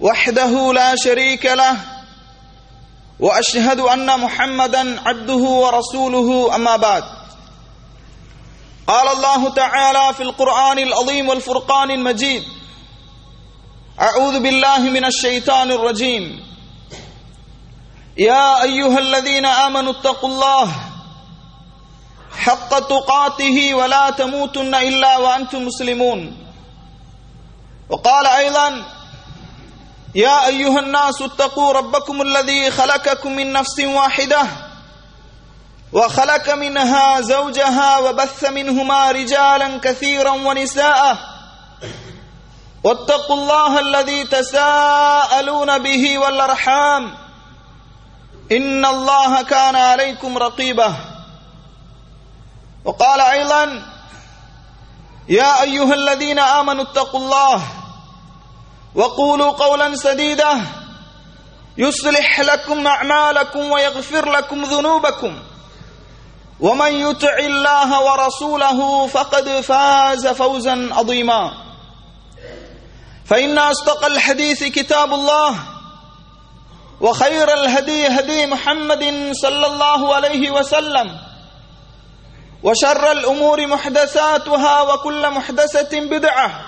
وحده لا شريك له وأشهد أن محمدا عبده ورسوله أما بعد. قال الله تعالى في القرآن العظيم والفرقان المجيد أعوذ بالله من الشيطان الرجيم. يا أيها الذين آمنوا اتقوا الله حق تقاته ولا تموتن إلا وأنتم مسلمون. وقال أيضا يا أيها الناس اتقوا ربكم الذي خلقكم من نفس واحدة وخلق منها زوجها وبث منهما رجالا كثيرا ونساء واتقوا الله الذي تساءلون به والأرحام إن الله كان عليكم رقيبا وقال أيضا يا أيها الذين آمنوا اتقوا الله وقولوا قولا سديدا. يصلح لكم أعمالكم ويغفر لكم ذنوبكم. ومن يطع الله ورسوله فقد فاز فوزا عظيما. فإن أصدق الحديث كتاب الله وخير الهدي هدي محمد صلى الله عليه وسلم. وشر الأمور محدثاتها وكل محدثة بدعة.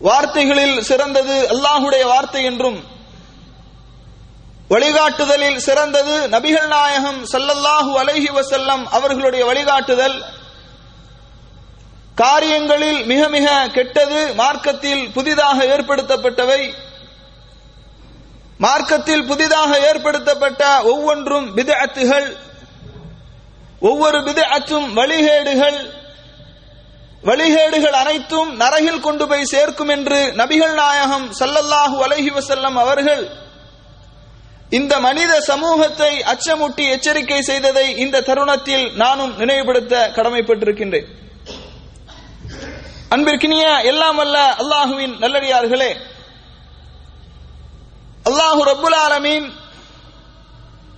வார்த்தைகளில் சிறந்தது அல்லாஹுடைய வார்த்தை என்றும் வழிகாட்டுதலில் சிறந்தது நபிகள் நாயகம் சல்லல்லாஹு அலஹி வசல்லம் அவர்களுடைய வழிகாட்டுதல் காரியங்களில் மிக மிக கெட்டது மார்க்கத்தில் புதிதாக ஏற்படுத்தப்பட்டவை மார்க்கத்தில் புதிதாக ஏற்படுத்தப்பட்ட ஒவ்வொன்றும் பிதஅத்துகள் ஒவ்வொரு பிதஅத்தும் வழிகேடுகள் வழிகேடுகள் அனைத்தும் நரகில் கொண்டு போய் சேர்க்கும் என்று நபிகள் நாயகம் சல்லல்லாஹு அலஹி வசல்லம் அவர்கள் இந்த மனித சமூகத்தை அச்சமுட்டி எச்சரிக்கை செய்ததை இந்த தருணத்தில் நானும் நினைவுபடுத்த கடமைப்பட்டிருக்கின்றேன். அன்பிற்கினிய எல்லாம் அல்ல அல்லாஹுவின் நல்லடியார்களே அல்லாஹு ரபுல் ஆலமீன்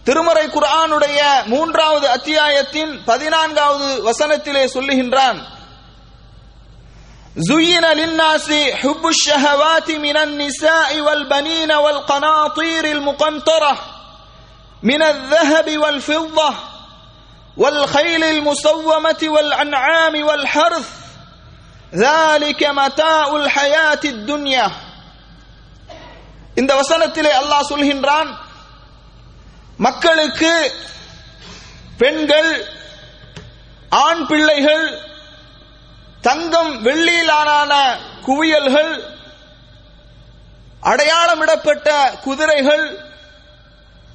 திருமறை குர்ஆனுடைய மூன்றாவது அத்தியாயத்தின் பதினான்காவது வசனத்திலே சொல்லுகின்றான் زين للناس حب الشهوات من النساء والبنين والقناطير المقنطرة من الذهب والفضة والخيل المسومة والأنعام والحرث ذلك متاع الحياة الدنيا இந்த வசனத்திலே அல்லாஹ் சொல்கின்றான் மக்களுக்கு பெண்கள் ஆண் பிள்ளைகள் தங்கம் வெள்ளியிலான குவியல்கள் அடையாளமிடப்பட்ட குதிரைகள்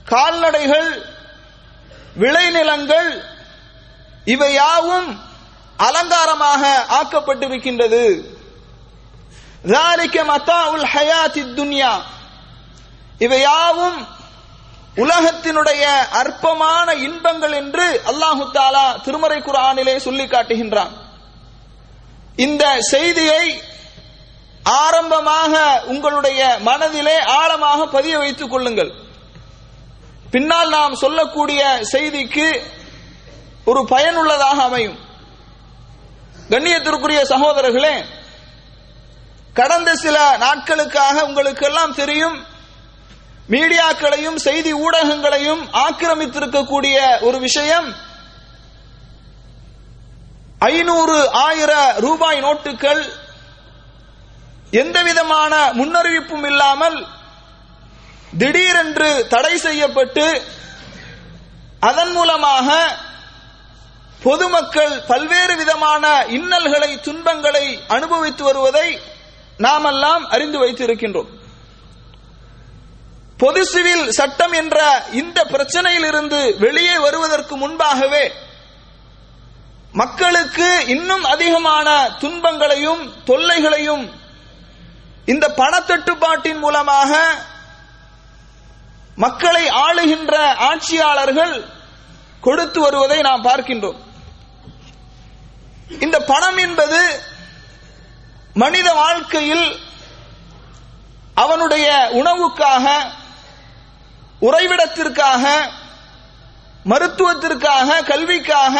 கால்நடைகள் விளைநிலங்கள் இவை யாவும் அலங்காரமாக ஆக்கப்பட்டிருக்கின்றது. துன்யா இவை யாவும் உலகத்தினுடைய அற்பமான இன்பங்கள் என்று அல்லாஹு தாலா திருமறை குரானிலே சொல்லி காட்டுகின்றான். இந்த செய்தியை ஆரம்பமாக உங்களுடைய மனதிலே ஆழமாக பதிய வைத்துக் கொள்ளுங்கள். பின்னால் நாம் சொல்லக்கூடிய செய்திக்கு ஒரு பயனுள்ளதாக அமையும். கண்ணியத்திற்குரிய சகோதரர்களே கடந்த சில நாட்களுக்காக உங்களுக்கெல்லாம் தெரியும் மீடியாக்களையும் செய்தி ஊடகங்களையும் ஆக்கிரமித்திருக்கக்கூடிய ஒரு விஷயம் ஐநூறு ஆயிர ரூபாய் நோட்டுகள் எந்த விதமான முன்னறிவிப்பும் இல்லாமல் திடீரென்று தடை செய்யப்பட்டு அதன் மூலமாக பொதுமக்கள் பல்வேறு விதமான இன்னல்களை துன்பங்களை அனுபவித்து வருவதை நாமெல்லாம் அறிந்து வைத்திருக்கின்றோம். பொது சிவில் சட்டம் என்ற இந்த பிரச்சனையிலிருந்து வெளியே வருவதற்கு முன்பாகவே மக்களுக்கு இன்னும் அதிகமான துன்பங்களையும் தொல்லைகளையும் இந்த பணத்தட்டுப்பாட்டின் மூலமாக மக்களை ஆளுகின்ற ஆட்சியாளர்கள் கொடுத்து வருவதை நாம் பார்க்கின்றோம். இந்த பணம் என்பது மனித வாழ்க்கையில் அவனுடைய உணவுக்காக உறைவிடத்திற்காக மருத்துவத்திற்காக கல்விக்காக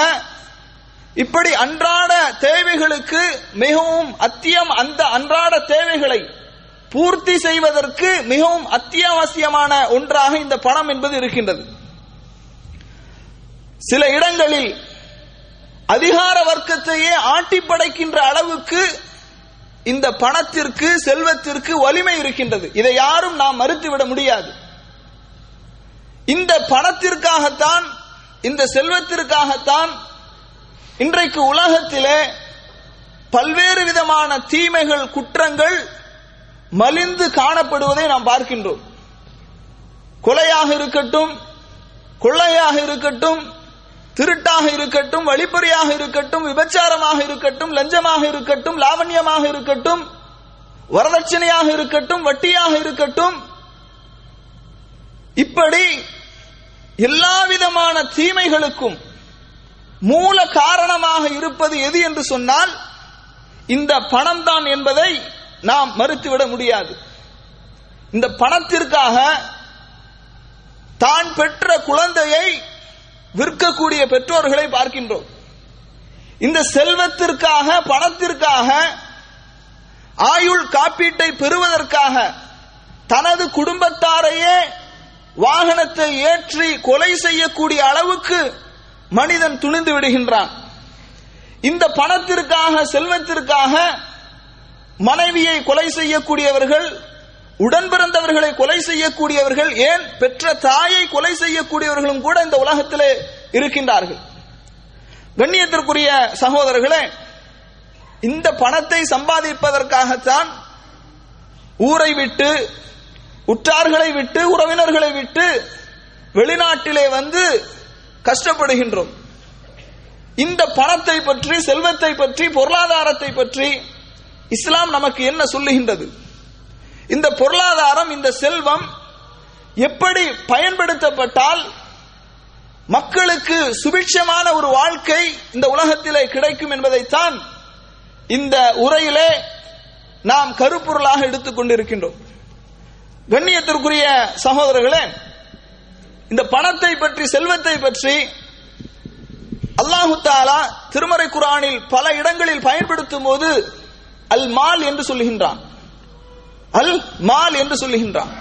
இப்படி அன்றாட தேவைகளுக்கு மிகவும் அத்தியம் அந்த அன்றாட தேவைகளை பூர்த்தி செய்வதற்கு மிகவும் அத்தியாவசியமான ஒன்றாக இந்த பணம் என்பது இருக்கின்றது. சில இடங்களில் அதிகார வர்க்கத்தையே ஆட்டி படைக்கின்ற அளவுக்கு இந்த பணத்திற்கு செல்வத்திற்கு வலிமை இருக்கின்றது. இதை யாரும் நாம் மறுத்துவிட முடியாது. இந்த பணத்திற்காகத்தான் இந்த செல்வத்திற்காகத்தான் இன்றைக்கு உலகத்திலே பல்வேறு விதமான தீமைகள் குற்றங்கள் மலிந்து காணப்படுவதை நாம் பார்க்கின்றோம். கொலையாக இருக்கட்டும் கொள்ளையாக இருக்கட்டும் திருட்டாக இருக்கட்டும் வழிப்பறியாக இருக்கட்டும் விபச்சாரமாக இருக்கட்டும் லஞ்சமாக இருக்கட்டும் லாவண்யமாக இருக்கட்டும் வரதட்சணையாக இருக்கட்டும் வட்டியாக இருக்கட்டும் இப்படி எல்லா விதமான தீமைகளுக்கும் மூல காரணமாக இருப்பது எது என்று சொன்னால் இந்த பணம் தான் என்பதை நாம் மறுத்துவிட முடியாது. இந்த பணத்திற்காக தான் பெற்ற குழந்தையை விற்கக்கூடிய பெற்றோர்களை பார்க்கின்றோம். இந்த செல்வத்திற்காக பணத்திற்காக ஆயுள் காப்பீட்டை பெறுவதற்காக தனது குடும்பத்தாரையே வாகனத்தை ஏற்றி கொலை செய்யக்கூடிய அளவுக்கு மனிதன் துணிந்து விடுகின்றான். இந்த பணத்திற்காக செல்வத்திற்காக மனைவியை கொலை செய்யக்கூடியவர்கள் உடன் பிறந்தவர்களை கொலை செய்யக்கூடியவர்கள் ஏன் பெற்ற தாயை கொலை செய்யக்கூடியவர்களும் கூட இந்த உலகத்திலே இருக்கின்றார்கள். கண்ணியத்திற்குரிய சகோதரர்களே இந்த பணத்தை சம்பாதிப்பதற்காகத்தான் ஊரை விட்டு உற்றார்களை விட்டு உறவினர்களை விட்டு வெளிநாட்டிலே வந்து கஷ்டப்படுகின்றோம். இந்த பணத்தை பற்றி செல்வத்தை பற்றி பொருளாதாரத்தை பற்றி இஸ்லாம் நமக்கு என்ன சொல்லுகின்றது? இந்த பொருளாதாரம் இந்த செல்வம் எப்படி பயன்படுத்தப்பட்டால் மக்களுக்கு சுபிட்சமான ஒரு வாழ்க்கை இந்த உலகத்திலே கிடைக்கும் என்பதைத்தான் இந்த உரையிலே நாம் கருப்பொருளாக எடுத்துக்கொண்டிருக்கின்றோம் கண்ணியத்திற்குரிய சகோதரர்களே இந்த பணத்தை பற்றி செல்வத்தை பற்றி அல்லாஹு தாலா திருமறை குரானில் பல இடங்களில் பயன்படுத்தும் போது அல் மால் என்று சொல்லுகின்றான். அல் மால் என்று சொல்லுகின்றான்.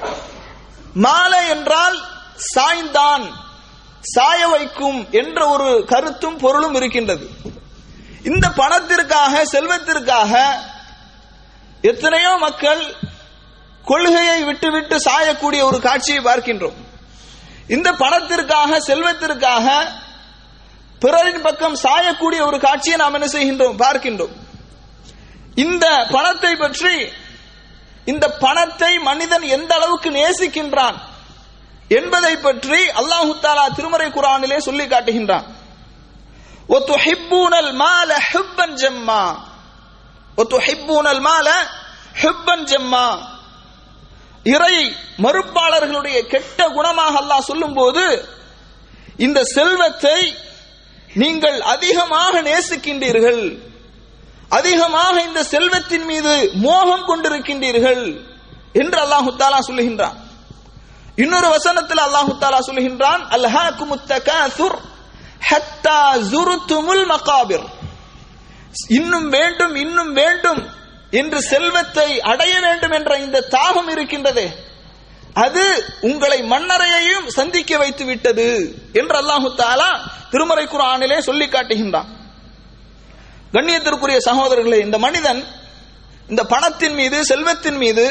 மாலை என்றால் சாய்ந்தான் சாய வைக்கும் என்ற ஒரு கருத்தும் பொருளும் இருக்கின்றது. இந்த பணத்திற்காக செல்வத்திற்காக எத்தனையோ மக்கள் கொள்கையை விட்டுவிட்டு சாயக்கூடிய ஒரு காட்சியை பார்க்கின்றோம். இந்த பணத்திற்காக செல்வத்திற்காக பிறரின் பக்கம் சாயக்கூடிய ஒரு காட்சியை நாம் என்ன செய்கின்றோம் பார்க்கின்றோம். இந்த பணத்தை பற்றி இந்த பணத்தை மனிதன் எந்த அளவுக்கு நேசிக்கின்றான் என்பதை பற்றி அல்லாஹு தாலா திருமறை குரானிலே சொல்லி காட்டுகின்றான். ஜம்மா. ஜம்மா. இறை மறுப்பாளர்களுடைய கெட்ட குணமாக அல்லாஹ் சொல்லும்போது இந்த செல்வத்தை நீங்கள் அதிகமாக நேசிக்கின்றீர்கள். அதிகமாக இந்த செல்வத்தின் மீது மோகம் கொண்டிருக்கின்றீர்கள் என்று அல்லாஹு தாலா சொல்லுகின்றான். இன்னொரு வசனத்தில் அல்லாஹு தாலா சொல்லுகின்றான் அல்ஹாக்குமுத் தகாசுர் ஹத்தா ஜுருத்துமுல் மகாபிர். இன்னும் வேண்டும் இன்னும் வேண்டும் என்று செல்வத்தை அடைய வேண்டும் என்ற இந்த தாகம் இருக்கின்றதே. அது உங்களை மன்னரையையும் சந்திக்க வைத்து விட்டது என்று அல்லாஹு தாலா திருமறை குரானிலே சொல்லி காட்டுகின்றான். கண்ணியத்திற்குரிய சகோதரர்களே இந்த மனிதன் இந்த பணத்தின் மீது செல்வத்தின் மீது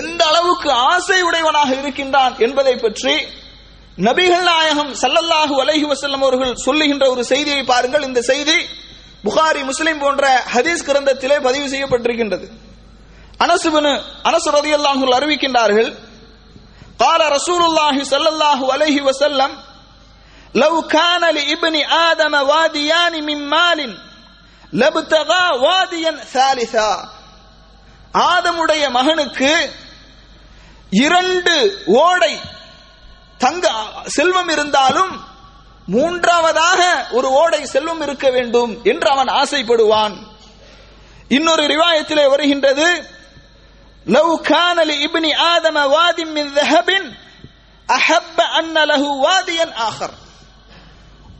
எந்த அளவுக்கு ஆசை உடையவனாக இருக்கின்றான் என்பதை பற்றி நபிகள் நாயகம் சல்லல்லாஹு அலஹி வசல்லம் அவர்கள் சொல்லுகின்ற ஒரு செய்தியை பாருங்கள். இந்த செய்தி புகாரி முஸ்லிம் போன்ற ஹதீஸ் கிரந்தத்திலே பதிவு செய்யப்பட்டிருக்கின்றது அனசுபனு அனசு ரதியல்லாஹு அறிவிக்கின்றார்கள் قال رسول الله صلى الله عليه وسلم لو كان لابن آدم واديان من مال لابتغى واديا ثالثا ஆதமுடைய மகனுக்கு இரண்டு ஓடை தங்க செல்வம் இருந்தாலும் மூன்றாவதாக ஒரு ஓடை செல்வம் இருக்க வேண்டும் என்று அவன் ஆசைப்படுவான். இன்னொரு ரிவாயத்திலே வருகின்றது லவ் கானலி இப்னி ஆதம வாதிம் மின் தஹபின் அஹப்ப அன்னலஹு வாதியன் ஆகர்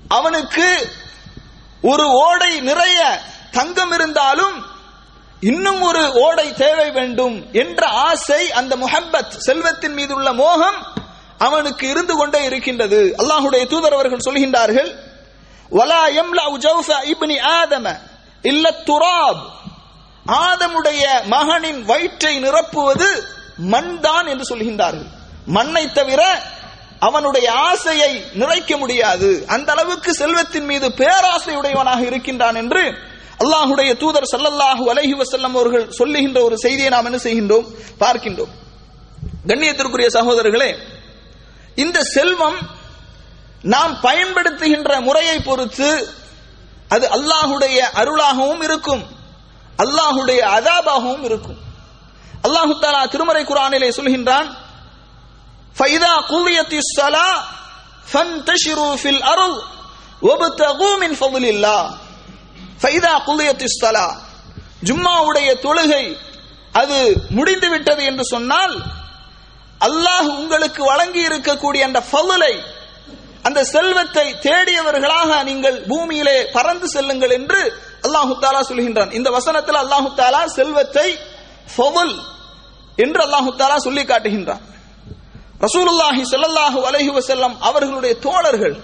அவனுக்கு ஒரு ஓடை நிறைய தங்கம் இருந்தாலும் இன்னும் ஒரு ஓடை தேவை வேண்டும் என்ற ஆசை அந்த முஹப்பத் செல்வத்தின் மீது உள்ள மோகம் அவனுக்கு இருந்து கொண்டே இருக்கின்றது. அல்லாஹுடைய தூதர் அவர்கள் சொல்கின்றார்கள் வலா யம்லா ஜௌஃப இப்னி ஆதம இல்ல துராப். ஆதமுடைய மகனின் வயிற்றை நிரப்புவது மண் தான் என்று சொல்கின்றார்கள். மண்ணை தவிர அவனுடைய ஆசையை நிறைக்க முடியாது. அந்த அளவுக்கு செல்வத்தின் மீது பேராசை உடையவனாக இருக்கின்றான் என்று அல்லாஹுடைய தூதர் சல்லல்லாஹு அலஹி வசல்லம் அவர்கள் சொல்லுகின்ற ஒரு செய்தியை நாம் என்ன செய்கின்றோம்? பார்க்கின்றோம். கண்ணியத்திற்குரிய சகோதரர்களே இந்த செல்வம் நாம் பயன்படுத்துகின்ற முறையை பொறுத்து அது அல்லாஹுடைய அருளாகவும் இருக்கும். அல்லாஹுடைய அதாபாகவும் இருக்கும். அல்லாஹு தாலா திருமறை குரானிலே சொல்கின்றான் ஃபைதா குலியத்தி ஸலா ஃபன்தஷிரு அருள் வப்தகு மின் ஃபضலில்லாஹ் ஃபைதா குலியத்தி ஜும்மாவுடைய தொழுகை அது முடிந்து விட்டது என்று சொன்னால் அல்லாஹ் உங்களுக்கு வழங்கி இருக்கக்கூடிய அந்த ஃபவுலை அந்த செல்வத்தை தேடியவர்களாக நீங்கள் பூமியிலே பறந்து செல்லுங்கள் என்று அல்லாஹு தாலா சொல்கின்றான். இந்த வசனத்தில் அல்லாஹு தாலா செல்வத்தை ஃபவுல் என்று அல்லாஹு தாலா சொல்லி காட்டுகின்றான். ரசூலுல்லாஹி செல்லல்லாஹு அலைஹி வசல்லம் அவர்களுடைய தோழர்கள்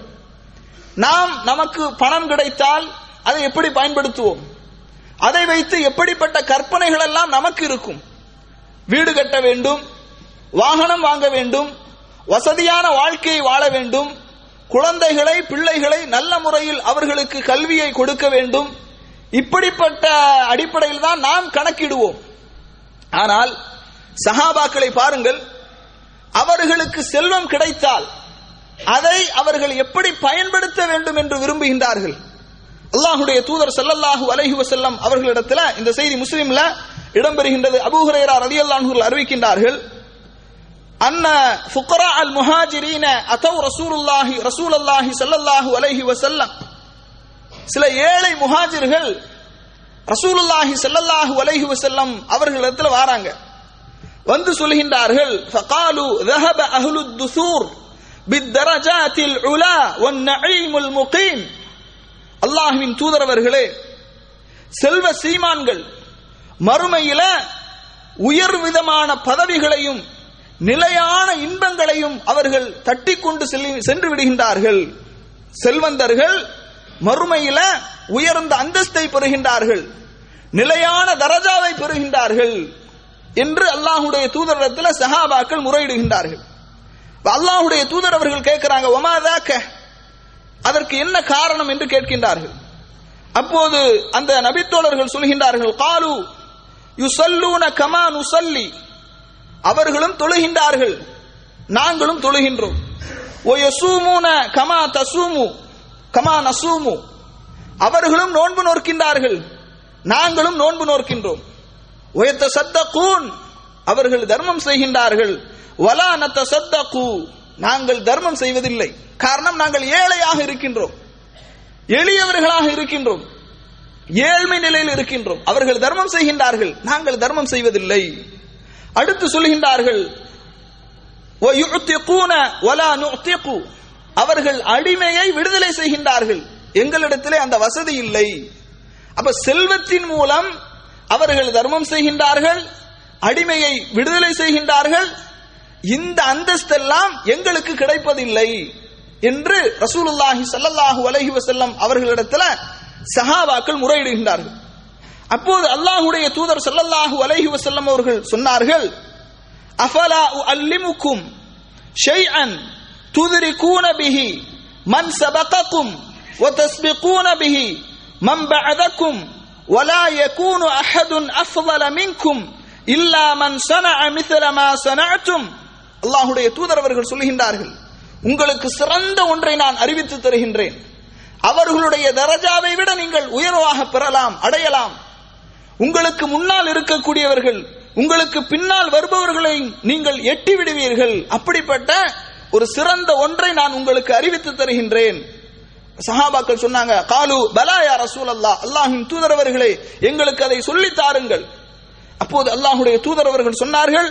நாம் நமக்கு பணம் கிடைத்தால் அதை எப்படி பயன்படுத்துவோம்? அதை வைத்து எப்படிப்பட்ட கற்பனைகள் எல்லாம் நமக்கு இருக்கும்? வீடு கட்ட வேண்டும் வாகனம் வாங்க வேண்டும் வசதியான வாழ்க்கையை வாழ வேண்டும் குழந்தைகளை பிள்ளைகளை நல்ல முறையில் அவர்களுக்கு கல்வியை கொடுக்க வேண்டும். இப்படிப்பட்ட அடிப்படையில் தான் நாம் கணக்கிடுவோம். ஆனால் சஹாபாக்களை பாருங்கள் அவர்களுக்கு செல்வம் கிடைத்தால் அதை அவர்கள் எப்படி பயன்படுத்த வேண்டும் என்று விரும்புகின்றார்கள்? அல்லாஹுடைய தூதர் செல்லல்லாஹு அலைஹி செல்லம் அவர்களிடத்தில் இந்த செய்தி முஸ்லீம்ல இடம்பெறுகின்றது. அபூ ஹுரைரா அறிவிக்கின்றார்கள் அன்ஹு அறிவிக்கின்றார்கள் அன்ன ஃபுக்ரா அல் முஹாஜிரீன அதவ் ரசூலுல்லாஹி ரசூலுல்லாஹி ஸல்லல்லாஹு அலைஹி வஸல்லம் சில ஏழை முஹாஜிர்கள் ரசூலுல்லாஹி ஸல்லல்லாஹு அலைஹி வஸல்லம் அவர்களிடத்துல வராங்க வந்து சொல்கின்றார்கள் ஃபகாலு ذهب اهل الدثور بالدرجات العلا والنعيم المقيم அல்லாஹ்வின் தூதரவர்களே செல்வ சீமான்கள் மறுமையில உயர் விதமான பதவிகளையும் நிலையான இன்பங்களையும் அவர்கள் தட்டி கொண்டு சென்று விடுகின்றார்கள். செல்வந்தர்கள் மறுமையில உயர்ந்த அந்தஸ்தை பெறுகின்றார்கள். நிலையான தரஜாவை பெறுகின்றார்கள் என்று அல்லாஹுடைய தூதரிடத்தில் சஹாபாக்கள் முறையிடுகின்றார்கள். அல்லாஹுடைய தூதர் அவர்கள் கேட்கிறாங்க ஒமாதாக்க அதற்கு என்ன காரணம் என்று கேட்கின்றார்கள். அப்போது அந்த நபித்தோழர்கள் சொல்கின்றார்கள் காலு யுசல்லூன கமா நுசல்லி. அவர்களும் தொழுகின்றார்கள். நாங்களும் தொழுகின்றோம். ஓ கமா தசூமு கமா நசூமு. அவர்களும் நோன்பு நோக்கின்றார்கள் நாங்களும் நோன்பு நோக்கின்றோம் உயர்த்த சத்த கூன் அவர்கள் தர்மம் செய்கின்றார்கள். வலா நத்த சத்த கூ நாங்கள் தர்மம் செய்வதில்லை. காரணம் நாங்கள் ஏழையாக இருக்கின்றோம். எளியவர்களாக இருக்கின்றோம். ஏழ்மை நிலையில் இருக்கின்றோம். அவர்கள் தர்மம் செய்கின்றார்கள். நாங்கள் தர்மம் செய்வதில்லை. அடுத்து சொல்கின்றார்கள் அவர்கள் அடிமையை விடுதலை செய்கின்றார்கள். எங்களிடத்திலே அந்த வசதி இல்லை. அப்ப செல்வத்தின் மூலம் அவர்கள் தர்மம் செய்கின்றார்கள் அடிமையை விடுதலை செய்கின்றார்கள். இந்த அந்தஸ்தெல்லாம் எங்களுக்கு கிடைப்பதில்லை என்று ரசூலுல்லாஹி சல்லல்லாஹு அலஹி வசல்லம் அவர்களிடத்துல சஹாபாக்கள் முறையிடுகின்றார்கள். அப்போது அல்லாஹுடைய தூதர் சல்லல்லாஹு அலைஹி வஸல்லம் அவர்கள் சொன்னார்கள் அஃபலா அல்லிமுக்கும் ஷைஅன் துதிரிகூன பிஹி மன் சபகக்கும் وتسبقون به من بعدكم ولا يكون أحد أفضل منكم إلا من صنع مثل ما صنعتم அல்லாஹுடைய தூதரவர்கள் சொல்லுகின்றார்கள் உங்களுக்கு சிறந்த ஒன்றை நான் அறிவித்து தருகின்றேன் அவர்களுடைய தரஜாவை விட நீங்கள் உயர்வாக பெறலாம் அடையலாம் உங்களுக்கு முன்னால் இருக்கக்கூடியவர்கள் உங்களுக்கு பின்னால் வருபவர்களை நீங்கள் எட்டி விடுவீர்கள் அப்படிப்பட்ட ஒரு சிறந்த ஒன்றை நான் உங்களுக்கு அறிவித்து தருகின்றேன் சஹாபாக்கள் சொன்னாங்க காலு பலா யா ரசூல் அல்லாஹ் அல்லாஹின் தூதரவர்களே எங்களுக்கு அதை சொல்லி தாருங்கள் அப்போது அல்லாஹுடைய தூதரவர்கள் சொன்னார்கள்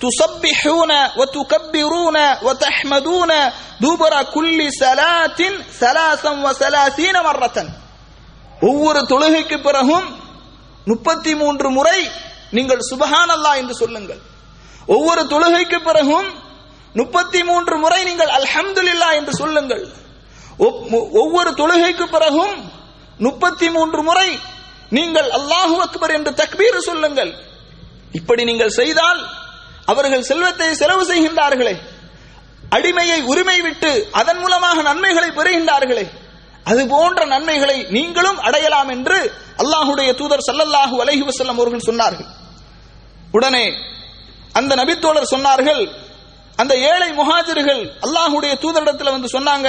تسبحون وتكبرون وتحمدون دبر كل صلاة ثلاثا وثلاثين مرة ஒவ்வொரு தொழுகைக்கு பிறகும் முப்பத்தி மூன்று முறை நீங்கள் சுபஹான் அல்லாஹ் என்று சொல்லுங்கள். ஒவ்வொரு தொழுகைக்கு பிறகும் முப்பத்தி மூன்று முறை நீங்கள் அல்ஹம்துலில்லா என்று சொல்லுங்கள். ஒவ்வொரு தொழுகைக்கு பிறகும் முப்பத்தி மூன்று முறை நீங்கள் அல்லாஹு அக்பர் என்று தக்பீர் சொல்லுங்கள். இப்படி நீங்கள் செய்தால் அவர்கள் செல்வத்தை செலவு செய்கின்றார்களே. அடிமையை உரிமை விட்டு அதன் மூலமாக நன்மைகளை பெறுகின்றார்களே. அது போன்ற நன்மைகளை நீங்களும் அடையலாம் என்று அல்லாஹுடைய தூதர் சல்லல்லாஹு அலஹி வசல்லம் அவர்கள் சொன்னார்கள். உடனே அந்த நபித்தோழர் சொன்னார்கள் அந்த ஏழை முஹாஜிர்கள் அல்லாஹுடைய தூதரிடத்தில் வந்து சொன்னாங்க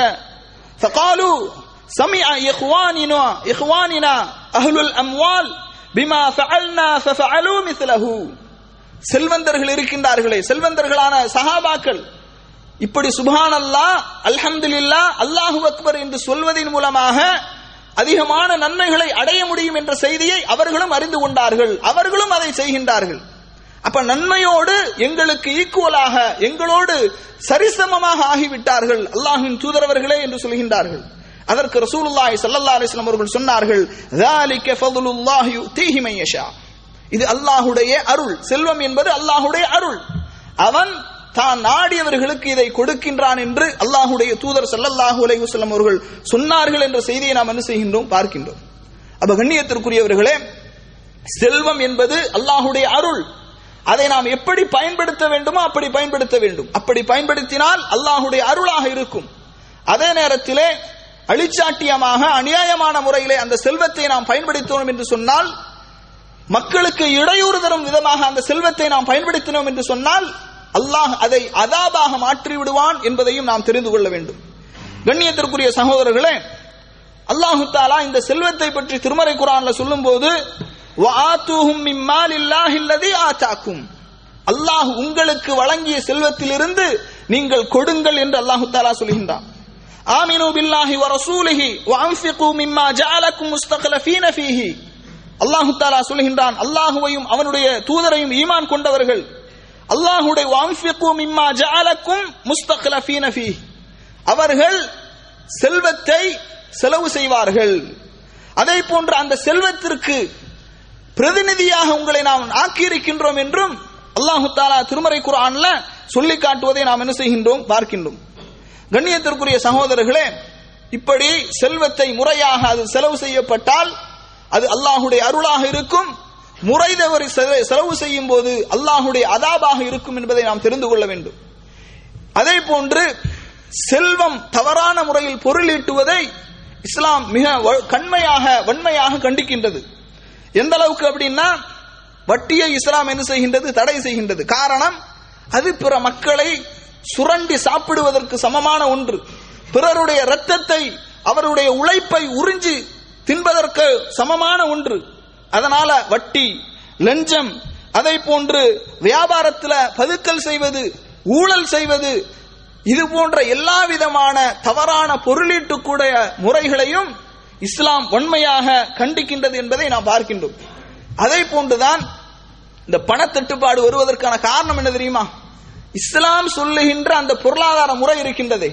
ஃபகாலு சமிஅ இஹ்வானினா இஹ்வானினா அஹ்லுல் அம்வால் பிமா ஃபஅல்னா ஃபஃஅலு மிஸ்லஹு. செல்வந்தர்கள் இருக்கின்றார்களே செல்வந்தர்களான சஹாபாக்கள் இப்படி சுபான் அல்லா அல்ஹம்துல்லா அல்லாஹு அக்பர் என்று சொல்வதன் மூலமாக அதிகமான நன்மைகளை அடைய முடியும் என்ற செய்தியை அவர்களும் அறிந்து கொண்டார்கள். அவர்களும் அதை செய்கின்றார்கள். அப்ப நன்மையோடு எங்களுக்கு ஈக்குவலாக எங்களோடு சரிசமமாக ஆகிவிட்டார்கள் அல்லாஹின் தூதரவர்களே என்று சொல்கின்றார்கள். அதற்கு ரசூலுல்லாஹி சல்லல்லா அலிஸ்லாம் அவர்கள் சொன்னார்கள் இது அல்லாஹுடைய அருள். செல்வம் என்பது அல்லாஹுடைய அருள். அவன் தான் நாடியவர்களுக்கு இதை கொடுக்கின்றான் என்று அல்லாஹுடைய தூதர் சல்லல்லாஹு அலைவசல்லம் அவர்கள் சொன்னார்கள் என்ற செய்தியை நாம் என்ன செய்கின்றோம்? பார்க்கின்றோம். அப்ப கண்ணியத்திற்குரியவர்களே செல்வம் என்பது அல்லாஹுடைய அருள். அதை நாம் எப்படி பயன்படுத்த வேண்டுமோ அப்படி பயன்படுத்த வேண்டும். அப்படி பயன்படுத்தினால் அல்லாஹுடைய அருளாக இருக்கும். அதே நேரத்திலே அழிச்சாட்டியமாக அநியாயமான முறையிலே அந்த செல்வத்தை நாம் பயன்படுத்தினோம் என்று சொன்னால் மக்களுக்கு இடையூறு தரும் விதமாக அந்த செல்வத்தை நாம் பயன்படுத்தினோம் என்று சொன்னால் அல்லாஹ் அதை அதாபாக மாற்றி விடுவான் என்பதையும் நாம் தெரிந்து கொள்ள வேண்டும். கண்ணியத்திற்குரிய சகோதரர்களே அல்லாஹு தாலா இந்த செல்வத்தை பற்றி திருமறை குரான்ல சொல்லும் போது அல்லாஹ் உங்களுக்கு வழங்கிய செல்வத்திலிருந்து நீங்கள் கொடுங்கள் என்று அல்லாஹு தாலா சொல்கின்றான். ஆமினு பில்லாஹி வ ரசூலிஹி வ அன்ஃபிகு மிம்மா ஜஅலக்கும் முஸ்தக்லஃபீன ஃபீஹி. அல்லாஹு தாலா சொல்கின்றான் அல்லாஹுவையும் அவனுடைய தூதரையும் ஈமான் கொண்டவர்கள் அல்லாஹுடைய வன்ஃபிகு மிம்மா ஜஅலக்கும் முஸ்தக்லஃபீன ஃபீஹி அவர்கள் செல்வத்தை செலவு செய்வார்கள். அதே போன்று அந்த செல்வத்திற்கு பிரதிநிதியாக உங்களை நாம் ஆக்கியிருக்கின்றோம் என்றும் அல்லாஹு தாலா திருமறை குரான்ல சொல்லி காட்டுவதை நாம் என்ன செய்கின்றோம்? பார்க்கின்றோம். கண்ணியத்திற்குரிய சகோதரர்களே இப்படி செல்வத்தை முறையாக அது செலவு செய்யப்பட்டால் அது அல்லாஹுடைய அருளாக இருக்கும். முறை தவறி செலவு செய்யும் போது அல்லாஹுடைய அதாபாக இருக்கும் என்பதை நாம் தெரிந்து கொள்ள வேண்டும். அதே போன்று செல்வம் தவறான முறையில் பொருளீட்டுவதை இஸ்லாம் மிக கண்மையாக வன்மையாக கண்டிக்கின்றது. எந்த அளவுக்கு அப்படின்னா வட்டியை இஸ்லாம் என்ன செய்கின்றது? தடை செய்கின்றது. காரணம் அது பிற மக்களை சுரண்டி சாப்பிடுவதற்கு சமமான ஒன்று. பிறருடைய ரத்தத்தை அவருடைய உழைப்பை உறிஞ்சி தின்பதற்கு சமமான ஒன்று. அதனால வட்டி லஞ்சம் அதை போன்று வியாபாரத்தில் பதுக்கல் செய்வது ஊழல் செய்வது இது போன்ற எல்லா விதமான தவறான பொருளீட்டுக்கூடிய முறைகளையும் இஸ்லாம் வன்மையாக கண்டிக்கின்றது என்பதை நாம் பார்க்கின்றோம். அதை போன்றுதான் இந்த பணத்தட்டுப்பாடு வருவதற்கான காரணம் என்ன தெரியுமா? இஸ்லாம் சொல்லுகின்ற அந்த பொருளாதார முறை இருக்கின்றது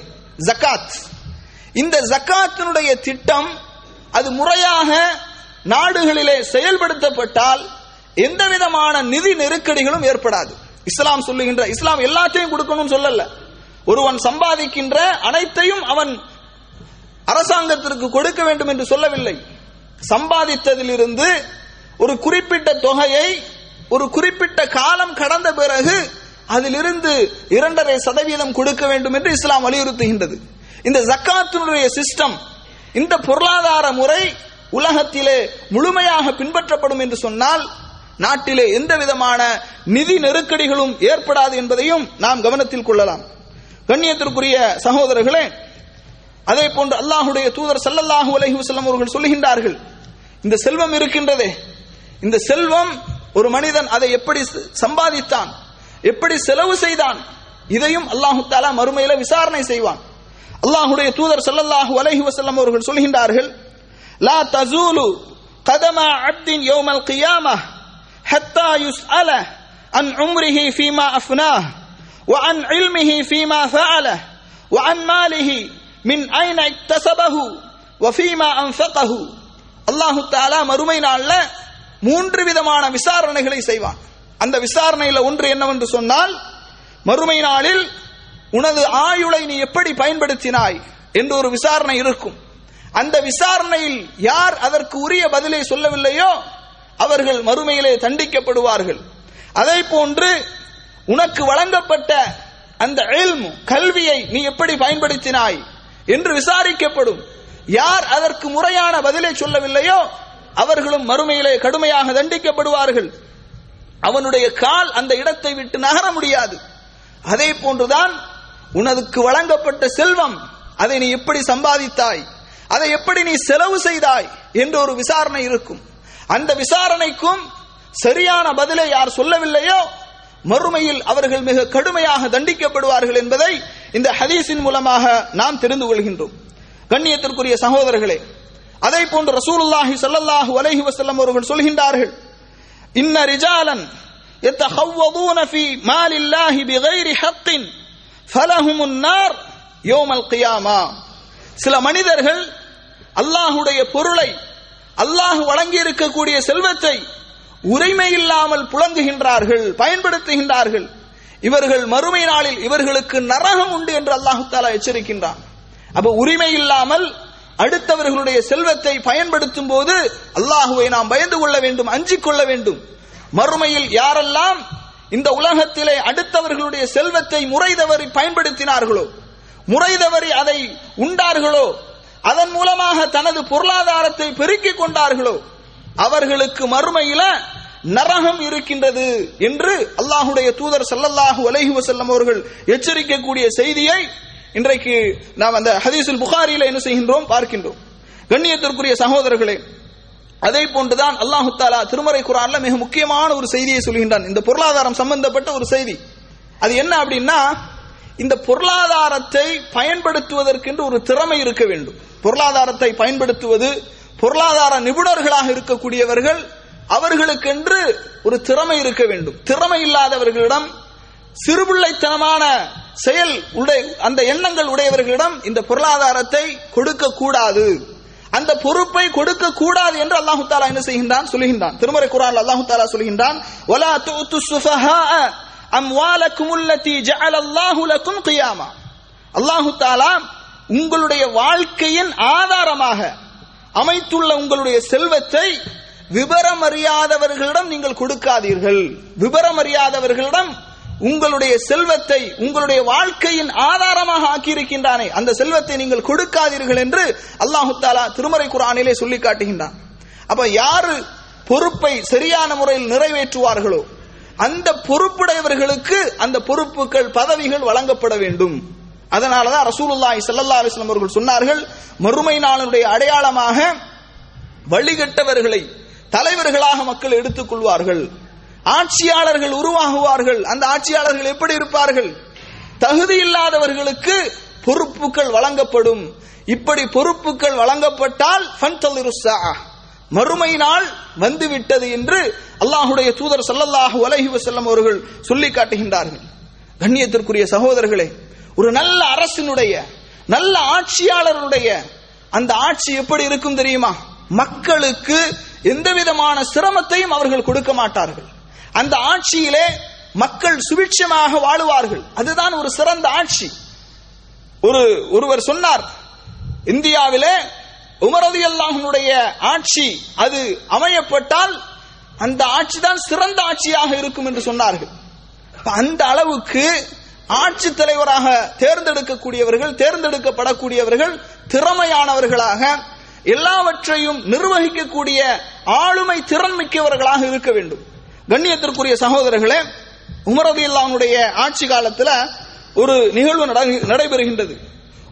ஜக்காத். இந்த ஜக்காத்தினுடைய திட்டம் அது முறையாக நாடுகளிலே செயல்படுத்தப்பட்டால் எந்த விதமான நிதி நெருக்கடிகளும் ஏற்படாது. இஸ்லாம் சொல்லுகின்ற இஸ்லாம் எல்லாத்தையும் கொடுக்கணும்னு சொல்லல. ஒருவன் சம்பாதிக்கின்ற அனைத்தையும் அவன் அரசாங்கத்திற்கு கொடுக்க வேண்டும் என்று சொல்லவில்லை. சம்பாதித்ததிலிருந்து ஒரு குறிப்பிட்ட தொகையை ஒரு குறிப்பிட்ட காலம் கடந்த பிறகு அதிலிருந்து இரண்டரை சதவீதம் கொடுக்க வேண்டும் என்று இஸ்லாம் வலியுறுத்துகின்றது. இந்த ஜக்காத்தினுடைய சிஸ்டம் இந்த பொருளாதார முறை உலகத்திலே முழுமையாக பின்பற்றப்படும் என்று சொன்னால் நாட்டிலே எந்த விதமான நிதி நெருக்கடிகளும் ஏற்படாது என்பதையும் நாம் கவனத்தில் கொள்ளலாம். கண்ணியத்திற்குரிய சகோதரர்களே அதே போன்று அல்லாஹுடைய தூதர் சல்லல்லாஹு அலைஹி வஸல்லம் அவர்கள் சொல்லுகின்றார்கள் இந்த செல்வம் இருக்கின்றதே இந்த செல்வம் ஒரு மனிதன் அதை எப்படி சம்பாதித்தான் எப்படி செலவு செய்தான் இதையும் அல்லாஹு தாலா மறுமையில விசாரணை செய்வான். அல்லாஹுடைய தூதர் சல்லல்லாஹு அலஹி வசல்லம் அவர்கள் சொல்கின்றார்கள் லா தசூலு கதமா அப்தின் யௌமல் கியாமா ஹத்தா யுஸ்அல அன் உம்ரிஹி ஃபீமா அஃப்னாஹ் وعن علمه فيما فعله وعن ماله من أين اكتسبه وفيما أنفقه அல்லாஹு தாலா மறுமை நாள்ல மூன்று விதமான விசாரணைகளை செய்வான் அந்த விசாரணையில ஒன்று என்னவென்று சொன்னால் மறுமை நாளில் உனது ஆயுளை நீ எப்படி பயன்படுத்தினாய் என்று ஒரு விசாரணை இருக்கும் அந்த விசாரணையில் யார் அதற்கு உரிய பதிலை சொல்லவில்லையோ அவர்கள் மறுமையிலே தண்டிக்கப்படுவார்கள். அதை போன்று உனக்கு வழங்கப்பட்ட அந்த இல்மு கல்வியை நீ எப்படி பயன்படுத்தினாய் என்று விசாரிக்கப்படும். யார் அதற்கு முறையான பதிலை சொல்லவில்லையோ அவர்களும் மறுமையிலே கடுமையாக தண்டிக்கப்படுவார்கள். அவனுடைய கால் அந்த இடத்தை விட்டு நகர முடியாது. அதே போன்றுதான் உனதுக்கு வழங்கப்பட்ட செல்வம் அதை நீ எப்படி சம்பாதித்தாய்? அதை எப்படி நீ செலவு செய்தாய் என்று ஒரு விசாரணை இருக்கும் அந்த விசாரணைக்கும் சரியான பதிலை யார் சொல்லவில்லையோ மறுமையில் அவர்கள் மிக கடுமையாக தண்டிக்கப்படுவார்கள் என்பதை இந்த ஹதீஸின் மூலமாக நாம் தெரிந்து கொள்கின்றோம் கண்ணியத்திற்குரிய சகோதரர்களே அதை போன்று ரசூலுல்லாஹி ஸல்லல்லாஹு அலைஹி வஸல்லம் அவர்கள் சொல்கின்றார்கள் இன்ன ரிஜாலன் يتخوضون في مال الله بغير حق فلهم النار يوم القيامة சில மனிதர்கள் அல்லாஹுடைய பொருளை அல்லாஹ் வழங்கி இருக்கக்கூடிய செல்வத்தை உரிமை இல்லாமல் புழங்குகின்றார்கள் பயன்படுத்துகின்றார்கள். இவர்கள் மறுமை நாளில் இவர்களுக்கு நரகம் உண்டு என்று அல்லாஹு தாலா எச்சரிக்கின்றான். அப்ப உரிமை இல்லாமல் அடுத்தவர்களுடைய செல்வத்தை பயன்படுத்தும் போது அல்லாஹுவை நாம் பயந்து கொள்ள வேண்டும் அஞ்சிக் கொள்ள வேண்டும். மறுமையில் யாரெல்லாம் இந்த உலகத்திலே அடுத்தவர்களுடைய செல்வத்தை முறை தவறி பயன்படுத்தினார்களோ முறை தவறி அதை உண்டார்களோ அதன் மூலமாக தனது பொருளாதாரத்தை பெருக்கிக் கொண்டார்களோ? அவர்களுக்கு மறுமையில நரகம் இருக்கின்றது என்று அல்லாஹுடைய தூதர் சல்லல்லாஹு அலைஹி வசல்லம் அவர்கள் எச்சரிக்கக்கூடிய செய்தியை இன்றைக்கு நாம் அந்த ஹதீசுல் புகாரியில என்ன செய்கின்றோம்? பார்க்கின்றோம். கண்ணியத்திற்குரிய சகோதரர்களே அதே போன்றுதான் அல்லாஹு தாலா திருமறை குரான்ல மிக முக்கியமான ஒரு செய்தியை சொல்கின்றான். இந்த பொருளாதாரம் சம்பந்தப்பட்ட ஒரு செய்தி. அது என்ன அப்படின்னா இந்த பொருளாதாரத்தை பயன்படுத்துவதற்கென்று ஒரு திறமை இருக்க வேண்டும். பொருளாதாரத்தை பயன்படுத்துவது பொருளாதார நிபுணர்களாக இருக்கக்கூடியவர்கள் அவர்களுக்கென்று ஒரு திறமை இருக்க வேண்டும். திறமை இல்லாதவர்களிடம் சிறுபிள்ளைத்தனமான செயல் உடைய அந்த எண்ணங்கள் உடையவர்களிடம் இந்த பொருளாதாரத்தை கொடுக்க கூடாது அந்த பொறுப்பை கொடுக்க கூடாது என்று அல்லாஹு தாலா என்ன செய்கின்றான்? சொல்கின்றான் திருமறை குரான் அல்லாஹு தாலா சொல்கின்றான் வலா அம்வாலக்கும் ஜஅல அல்லாஹு லக்கும் கியாமா. அல்லாஹு தாலா உங்களுடைய வாழ்க்கையின் ஆதாரமாக அமைத்துள்ள உங்களுடைய செல்வத்தை விவரம் அறியாதவர்களிடம் நீங்கள் கொடுக்காதீர்கள். விவரம் அறியாதவர்களிடம் உங்களுடைய செல்வத்தை உங்களுடைய வாழ்க்கையின் ஆதாரமாக ஆக்கியிருக்கின்றானே அந்த செல்வத்தை நீங்கள் கொடுக்காதீர்கள் என்று அல்லாஹு தாலா திருமறை குரானிலே சொல்லி காட்டுகின்றான் அப்ப யாரு பொறுப்பை சரியான முறையில் நிறைவேற்றுவார்களோ அந்த பொறுப்புடையவர்களுக்கு அந்த பொறுப்புகள் பதவிகள் வழங்கப்பட வேண்டும். அதனாலதான் ரசூலுல்லாஹி ஸல்லல்லாஹு அலைஹி அவர்கள் சொன்னார்கள் மறுமை நாளுடைய அடையாளமாக வழிகட்டவர்களை தலைவர்களாக மக்கள் எடுத்துக் கொள்வார்கள். ஆட்சியாளர்கள் உருவாகுவார்கள். அந்த ஆட்சியாளர்கள் எப்படி இருப்பார்கள்? தகுதி இல்லாதவர்களுக்கு பொறுப்புகள் வழங்கப்படும். இப்படி பொறுப்புகள் வழங்கப்பட்டால் மறுமை நாள் வந்துவிட்டது என்று அல்லாஹுடைய தூதர் சல்லல்லாஹு அலஹி வசல்லம் அவர்கள் சொல்லி காட்டுகின்றார்கள். கண்ணியத்திற்குரிய சகோதரர்களே ஒரு நல்ல அரசினுடைய நல்ல ஆட்சியாளருடைய அந்த ஆட்சி எப்படி இருக்கும் தெரியுமா? மக்களுக்கு எந்த விதமான சிரமத்தையும் அவர்கள் கொடுக்க மாட்டார்கள். அந்த ஆட்சியிலே மக்கள் சுபிட்சமாக வாழுவார்கள். அதுதான் ஒரு சிறந்த ஆட்சி. ஒரு ஒருவர் சொன்னார் இந்தியாவிலே உமரது அல்லாஹனுடைய ஆட்சி அது அமையப்பட்டால் அந்த ஆட்சி தான் சிறந்த ஆட்சியாக இருக்கும் என்று சொன்னார்கள். அந்த அளவுக்கு ஆட்சி தலைவராக தேர்ந்தெடுக்கக்கூடியவர்கள் தேர்ந்தெடுக்கப்படக்கூடியவர்கள் திறமையானவர்களாக எல்லாவற்றையும் நிர்வகிக்கக்கூடிய ஆளுமை திறன் மிக்கவர்களாக இருக்க வேண்டும். கண்ணியத்திற்குரிய சகோதரர்களே உமரது இல்லாமுடைய ஆட்சி காலத்துல ஒரு நிகழ்வு நட- நடைபெறுகின்றது.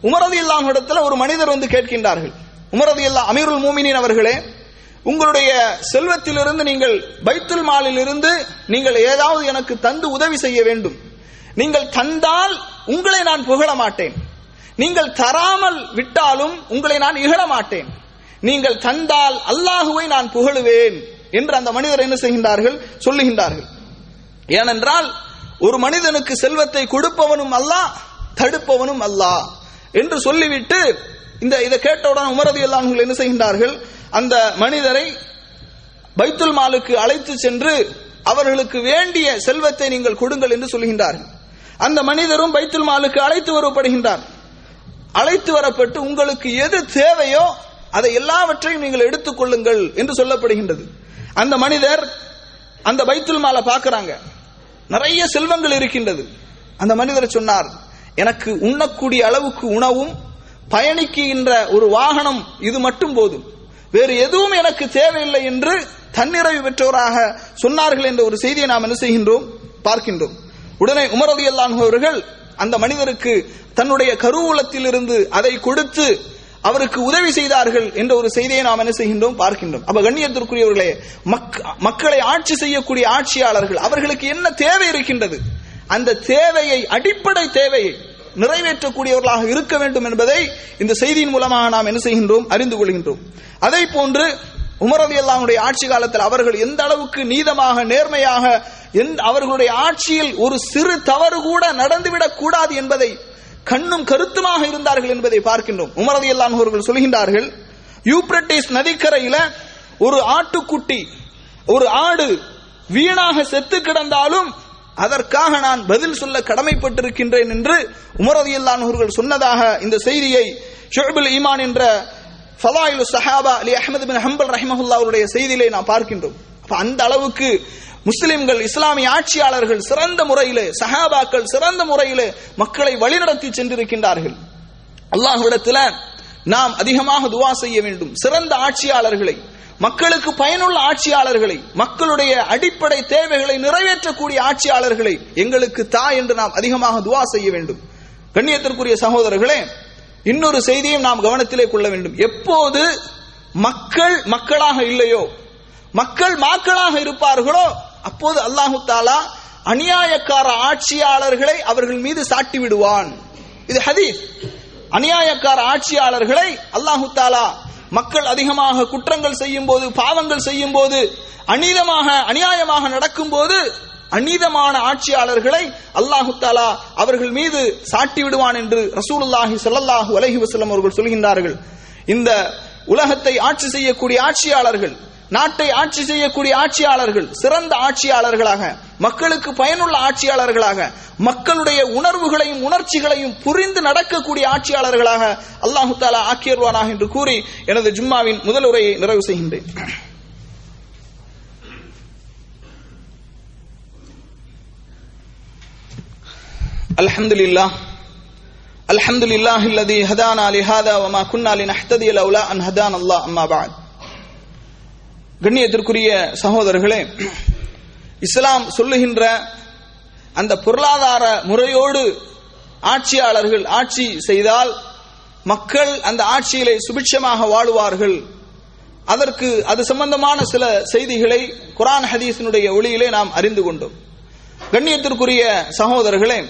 உமரது இல்லாமிடத்தில் ஒரு மனிதர் வந்து கேட்கின்றார்கள். உமரது இல்லா அமீருல் மூமினின் அவர்களே உங்களுடைய செல்வத்திலிருந்து நீங்கள் பைத்துல் மாலில் இருந்து நீங்கள் ஏதாவது எனக்கு தந்து உதவி செய்ய வேண்டும். நீங்கள் தந்தால் உங்களை நான் புகழ மாட்டேன். நீங்கள் தராமல் விட்டாலும் உங்களை நான் இகழ மாட்டேன். நீங்கள் தந்தால் அல்லாஹுவை நான் புகழுவேன் என்று அந்த மனிதர் என்ன செய்கின்றார்கள்? சொல்லுகின்றார்கள். ஏனென்றால் ஒரு மனிதனுக்கு செல்வத்தை கொடுப்பவனும் அல்லாஹ் தடுப்பவனும் அல்லாஹ் என்று சொல்லிவிட்டு இந்த இதை கேட்டவுடன் உமரது எல்லாம் என்ன செய்கின்றார்கள்? அந்த மனிதரை பைத்துல் மாலுக்கு அழைத்து சென்று அவர்களுக்கு வேண்டிய செல்வத்தை நீங்கள் கொடுங்கள் என்று சொல்கின்றார்கள். அந்த மனிதரும் பைத்துல் மாலுக்கு அழைத்து வரப்படுகின்றார் அழைத்து வரப்பட்டு உங்களுக்கு எது தேவையோ அதை எல்லாவற்றையும் நீங்கள் எடுத்துக் கொள்ளுங்கள் என்று சொல்லப்படுகின்றது. அந்த மனிதர் அந்த பைத்துல் மாலை பார்க்கிறாங்க. நிறைய செல்வங்கள் இருக்கின்றது. அந்த மனிதர் சொன்னார் எனக்கு உண்ணக்கூடிய அளவுக்கு உணவும் பயணிக்கின்ற ஒரு வாகனம் இது மட்டும் போதும். வேறு எதுவும் எனக்கு தேவையில்லை என்று தன்னிறைவு பெற்றோராக சொன்னார்கள் என்ற ஒரு செய்தியை நாம் என்ன செய்கின்றோம்? பார்க்கின்றோம். உடனே உமர் அலி அவர்கள் அந்த மனிதருக்கு தன்னுடைய கருவூலத்திலிருந்து அதை கொடுத்து அவருக்கு உதவி செய்தார்கள் என்ற ஒரு செய்தியை நாம் என்ன செய்கின்றோம்? பார்க்கின்றோம். அப்ப கண்ணியத்திற்குரியவர்களே மக்- மக்களை ஆட்சி செய்யக்கூடிய ஆட்சியாளர்கள் அவர்களுக்கு என்ன தேவை இருக்கின்றது? அந்த தேவையை அடிப்படை தேவையை நிறைவேற்றக்கூடியவர்களாக இருக்க வேண்டும் என்பதை இந்த செய்தியின் மூலமாக நாம் என்ன செய்கின்றோம்? அறிந்து கொள்கின்றோம். அதை போன்று உமரது அல்லாவுடைய ஆட்சி காலத்தில் அவர்கள் எந்த அளவுக்கு நீதமாக நேர்மையாக அவர்களுடைய ஆட்சியில் ஒரு சிறு தவறு கூட நடந்துவிடக் கூடாது என்பதை கண்ணும் கருத்துமாக இருந்தார்கள் என்பதை பார்க்கின்றோம். உமரதி அல்லாஹ் அவர்கள் சொல்கின்றார்கள் யூப்ரட்டிஸ் நதிக்கரையில ஒரு ஆட்டுக்குட்டி ஒரு ஆடு வீணாக செத்து கிடந்தாலும் அதற்காக நான் பதில் சொல்ல கடமைப்பட்டிருக்கின்றேன் என்று உமரதி அவர்கள் சொன்னதாக இந்த செய்தியை ஷுஅபுல் ஈமான் என்ற ஃபலாயிலு சஹாபா அலி அஹ்மது பின் ஹம்பல் ரஹிமஹுல்லா அவருடைய செய்தியிலே நாம் பார்க்கின்றோம். அந்த அளவுக்கு முஸ்லிம்கள் இஸ்லாமிய ஆட்சியாளர்கள் சிறந்த முறையிலே சஹாபாக்கள் சிறந்த முறையிலே மக்களை வழிநடத்தி சென்றிருக்கின்றார்கள். அல்லாஹ்விடத்தில் நாம் அதிகமாக துவா செய்ய வேண்டும். சிறந்த ஆட்சியாளர்களை மக்களுக்கு பயனுள்ள ஆட்சியாளர்களை மக்களுடைய அடிப்படை தேவைகளை நிறைவேற்றக்கூடிய ஆட்சியாளர்களை எங்களுக்கு தா என்று நாம் அதிகமாக துவா செய்ய வேண்டும். கண்ணியத்திற்குரிய சகோதரர்களே இன்னொரு செய்தியும் நாம் கவனத்திலே கொள்ள வேண்டும். எப்போது மக்கள் மக்களாக இல்லையோ மக்கள் மாக்களாக இருப்பார்களோ அப்போது அல்லாஹு தாலா அநியாயக்கார ஆட்சியாளர்களை அவர்கள் மீது சாட்டி விடுவான் இது ஹதீஸ். அநியாயக்கார ஆட்சியாளர்களை அல்லாஹு தாலா மக்கள் அதிகமாக குற்றங்கள் செய்யும் போது பாவங்கள் செய்யும் போது அநீதமாக அநியாயமாக நடக்கும் போது அநீதமான ஆட்சியாளர்களை அல்லாஹு தாலா அவர்கள் மீது சாட்டி விடுவான் என்று ரசூலுல்லாஹி ஸல்லல்லாஹு அலஹி வஸல்லம் அவர்கள் சொல்கின்றார்கள். இந்த உலகத்தை ஆட்சி செய்யக்கூடிய ஆட்சியாளர்கள் நாட்டை ஆட்சி செய்யக்கூடிய ஆட்சியாளர்கள் சிறந்த ஆட்சியாளர்களாக மக்களுக்கு பயனுள்ள ஆட்சியாளர்களாக மக்களுடைய உணர்வுகளையும் உணர்ச்சிகளையும் புரிந்து நடக்கக்கூடிய ஆட்சியாளர்களாக அல்லாஹு தாலா ஆக்கியர்வானாக என்று கூறி எனது ஜும்மாவின் முதல் உரையை நிறைவு செய்கின்றேன் الحمد لله الحمد لله الذي هدانا لهذا وما كنا لنهتدي لولا ان هدانا الله اما بعد கண்ணியத்திற்குரிய சகோதரர்களே இஸ்லாம் சொல்லுகின்ற அந்த பொருளாதார முறையோடு ஆட்சியாளர்கள் ஆட்சி செய்தால் மக்கள் அந்த ஆட்சியிலே சுபிட்சமாக வாழுவார்கள். அதற்கு அது சம்பந்தமான சில செய்திகளை குரான் ஹதீஸினுடைய ஒளியிலே நாம் அறிந்து கொண்டோம். கண்ணியத்திற்குரிய சகோதரர்களே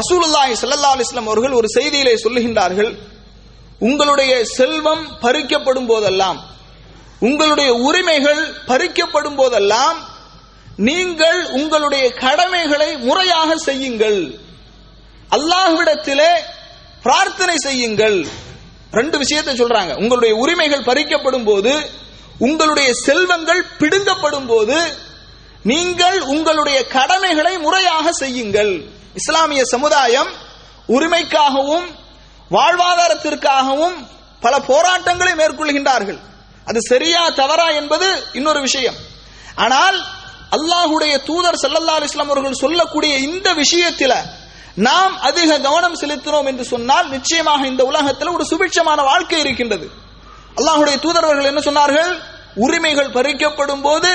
ரசூலுல்லாய் சல்லா அலிஸ்லாம் அவர்கள் ஒரு செய்தியிலே சொல்லுகின்றார்கள் உங்களுடைய செல்வம் பறிக்கப்படும் போதெல்லாம் உங்களுடைய உரிமைகள் பறிக்கப்படும் போதெல்லாம் நீங்கள் உங்களுடைய கடமைகளை முறையாக செய்யுங்கள். அல்லாஹ்விடத்திலே பிரார்த்தனை செய்யுங்கள். ரெண்டு விஷயத்தை சொல்றாங்க. உங்களுடைய உரிமைகள் பறிக்கப்படும் போது உங்களுடைய செல்வங்கள் பிடுங்கப்படும் போது நீங்கள் உங்களுடைய கடமைகளை முறையாக செய்யுங்கள். இஸ்லாமிய சமுதாயம் உரிமைக்காகவும் வாழ்வாதாரத்திற்காகவும் பல போராட்டங்களை மேற்கொள்கின்றார்கள். அது சரியா தவறா என்பது இன்னொரு விஷயம். ஆனால் அல்லாஹுடைய தூதர் சல்லல்லா அலைஹி அவர்கள் சொல்லக்கூடிய இந்த விஷயத்தில நாம் அதிக கவனம் செலுத்தினோம் என்று சொன்னால் நிச்சயமாக இந்த உலகத்தில் ஒரு சுபிட்சமான வாழ்க்கை இருக்கின்றது. அல்லாஹுடைய தூதரவர்கள் என்ன சொன்னார்கள்? உரிமைகள் பறிக்கப்படும் போது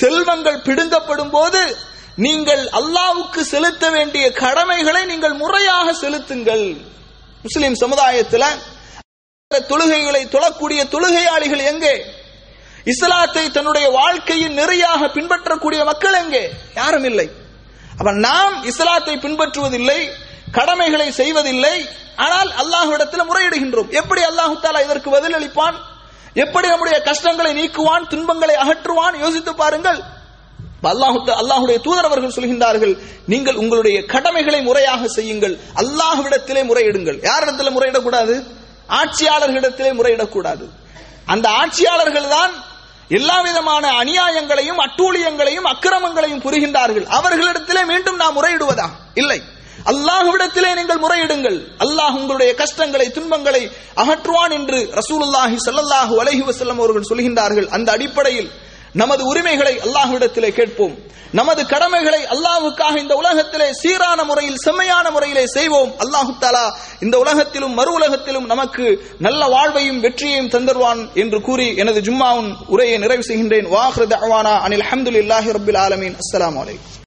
செல்வங்கள் பிடுங்கப்படும் போது நீங்கள் அல்லாவுக்கு செலுத்த வேண்டிய கடமைகளை நீங்கள் முறையாக செலுத்துங்கள். முஸ்லிம் சமுதாயத்தில் தொழுகைகளை தொழக்கூடிய தொழுகையாளிகள் எங்கே? இஸ்லாத்தை தன்னுடைய வாழ்க்கையின் நிறையாக பின்பற்றக்கூடிய மக்கள் எங்கே? யாரும் இல்லை. அப்ப நாம் இஸ்லாத்தை பின்பற்றுவதில்லை கடமைகளை செய்வதில்லை ஆனால் அல்லாஹ்விடத்தில் முறையிடுகின்றோம். எப்படி அல்லாஹு தாலா இதற்கு பதிலளிப்பான்? எப்படி நம்முடைய கஷ்டங்களை நீக்குவான் துன்பங்களை அகற்றுவான்? யோசித்து பாருங்கள். அல்லாஹு அல்லாஹுடைய தூதரவர்கள் சொல்கின்றார்கள் நீங்கள் உங்களுடைய கடமைகளை முறையாக செய்யுங்கள் அல்லாஹ்விடத்திலே முறையிடுங்கள். யாரிடத்தில் முறையிடக்கூடாது? ஆட்சியாளர்களிடத்திலே முறையிடக்கூடாது. அந்த ஆட்சியாளர்கள் தான் எல்லா விதமான அநியாயங்களையும் அட்டூழியங்களையும் அக்கிரமங்களையும் புரிகின்றார்கள். அவர்களிடத்திலே மீண்டும் நாம் முறையிடுவதா? இல்லை. அல்லாஹுவிடத்திலே நீங்கள் முறையிடுங்கள். அல்லாஹ் உங்களுடைய கஷ்டங்களை துன்பங்களை அகற்றுவான் என்று ரசூலுல்லாஹி சல்லாஹூ அலஹி வசல்லம் அவர்கள் சொல்கின்றார்கள். அந்த அடிப்படையில் நமது உரிமைகளை அல்லாஹ்விடத்திலே கேட்போம். நமது கடமைகளை அல்லாஹுக்காக இந்த உலகத்திலே சீரான முறையில் செம்மையான முறையிலே செய்வோம். அல்லாஹு தாலா இந்த உலகத்திலும் மறு உலகத்திலும் நமக்கு நல்ல வாழ்வையும் வெற்றியையும் தந்தருவான் என்று கூறி எனது ஜும்மாவின் உரையை நிறைவு செய்கின்றேன். வாஹ்ரத் அவானா அனில் அஹமதுல்லாஹி ரபில் ஆலமீன். அஸ்லாம் வலைக்கும்